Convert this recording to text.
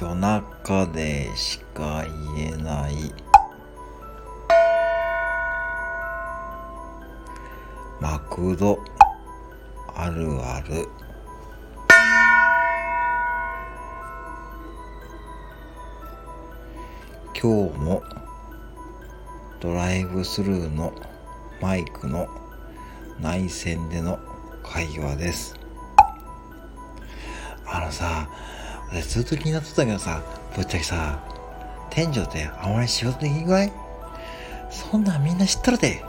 夜中でしか言えない。マクド。あるある。今日も。ドライブスルーの。マイクの。内線での会話です。あのさ。ずっと気になってたけどさぶっちゃけさ店長ってあまり仕事できんぐらい？そんなんみんな知っとるで。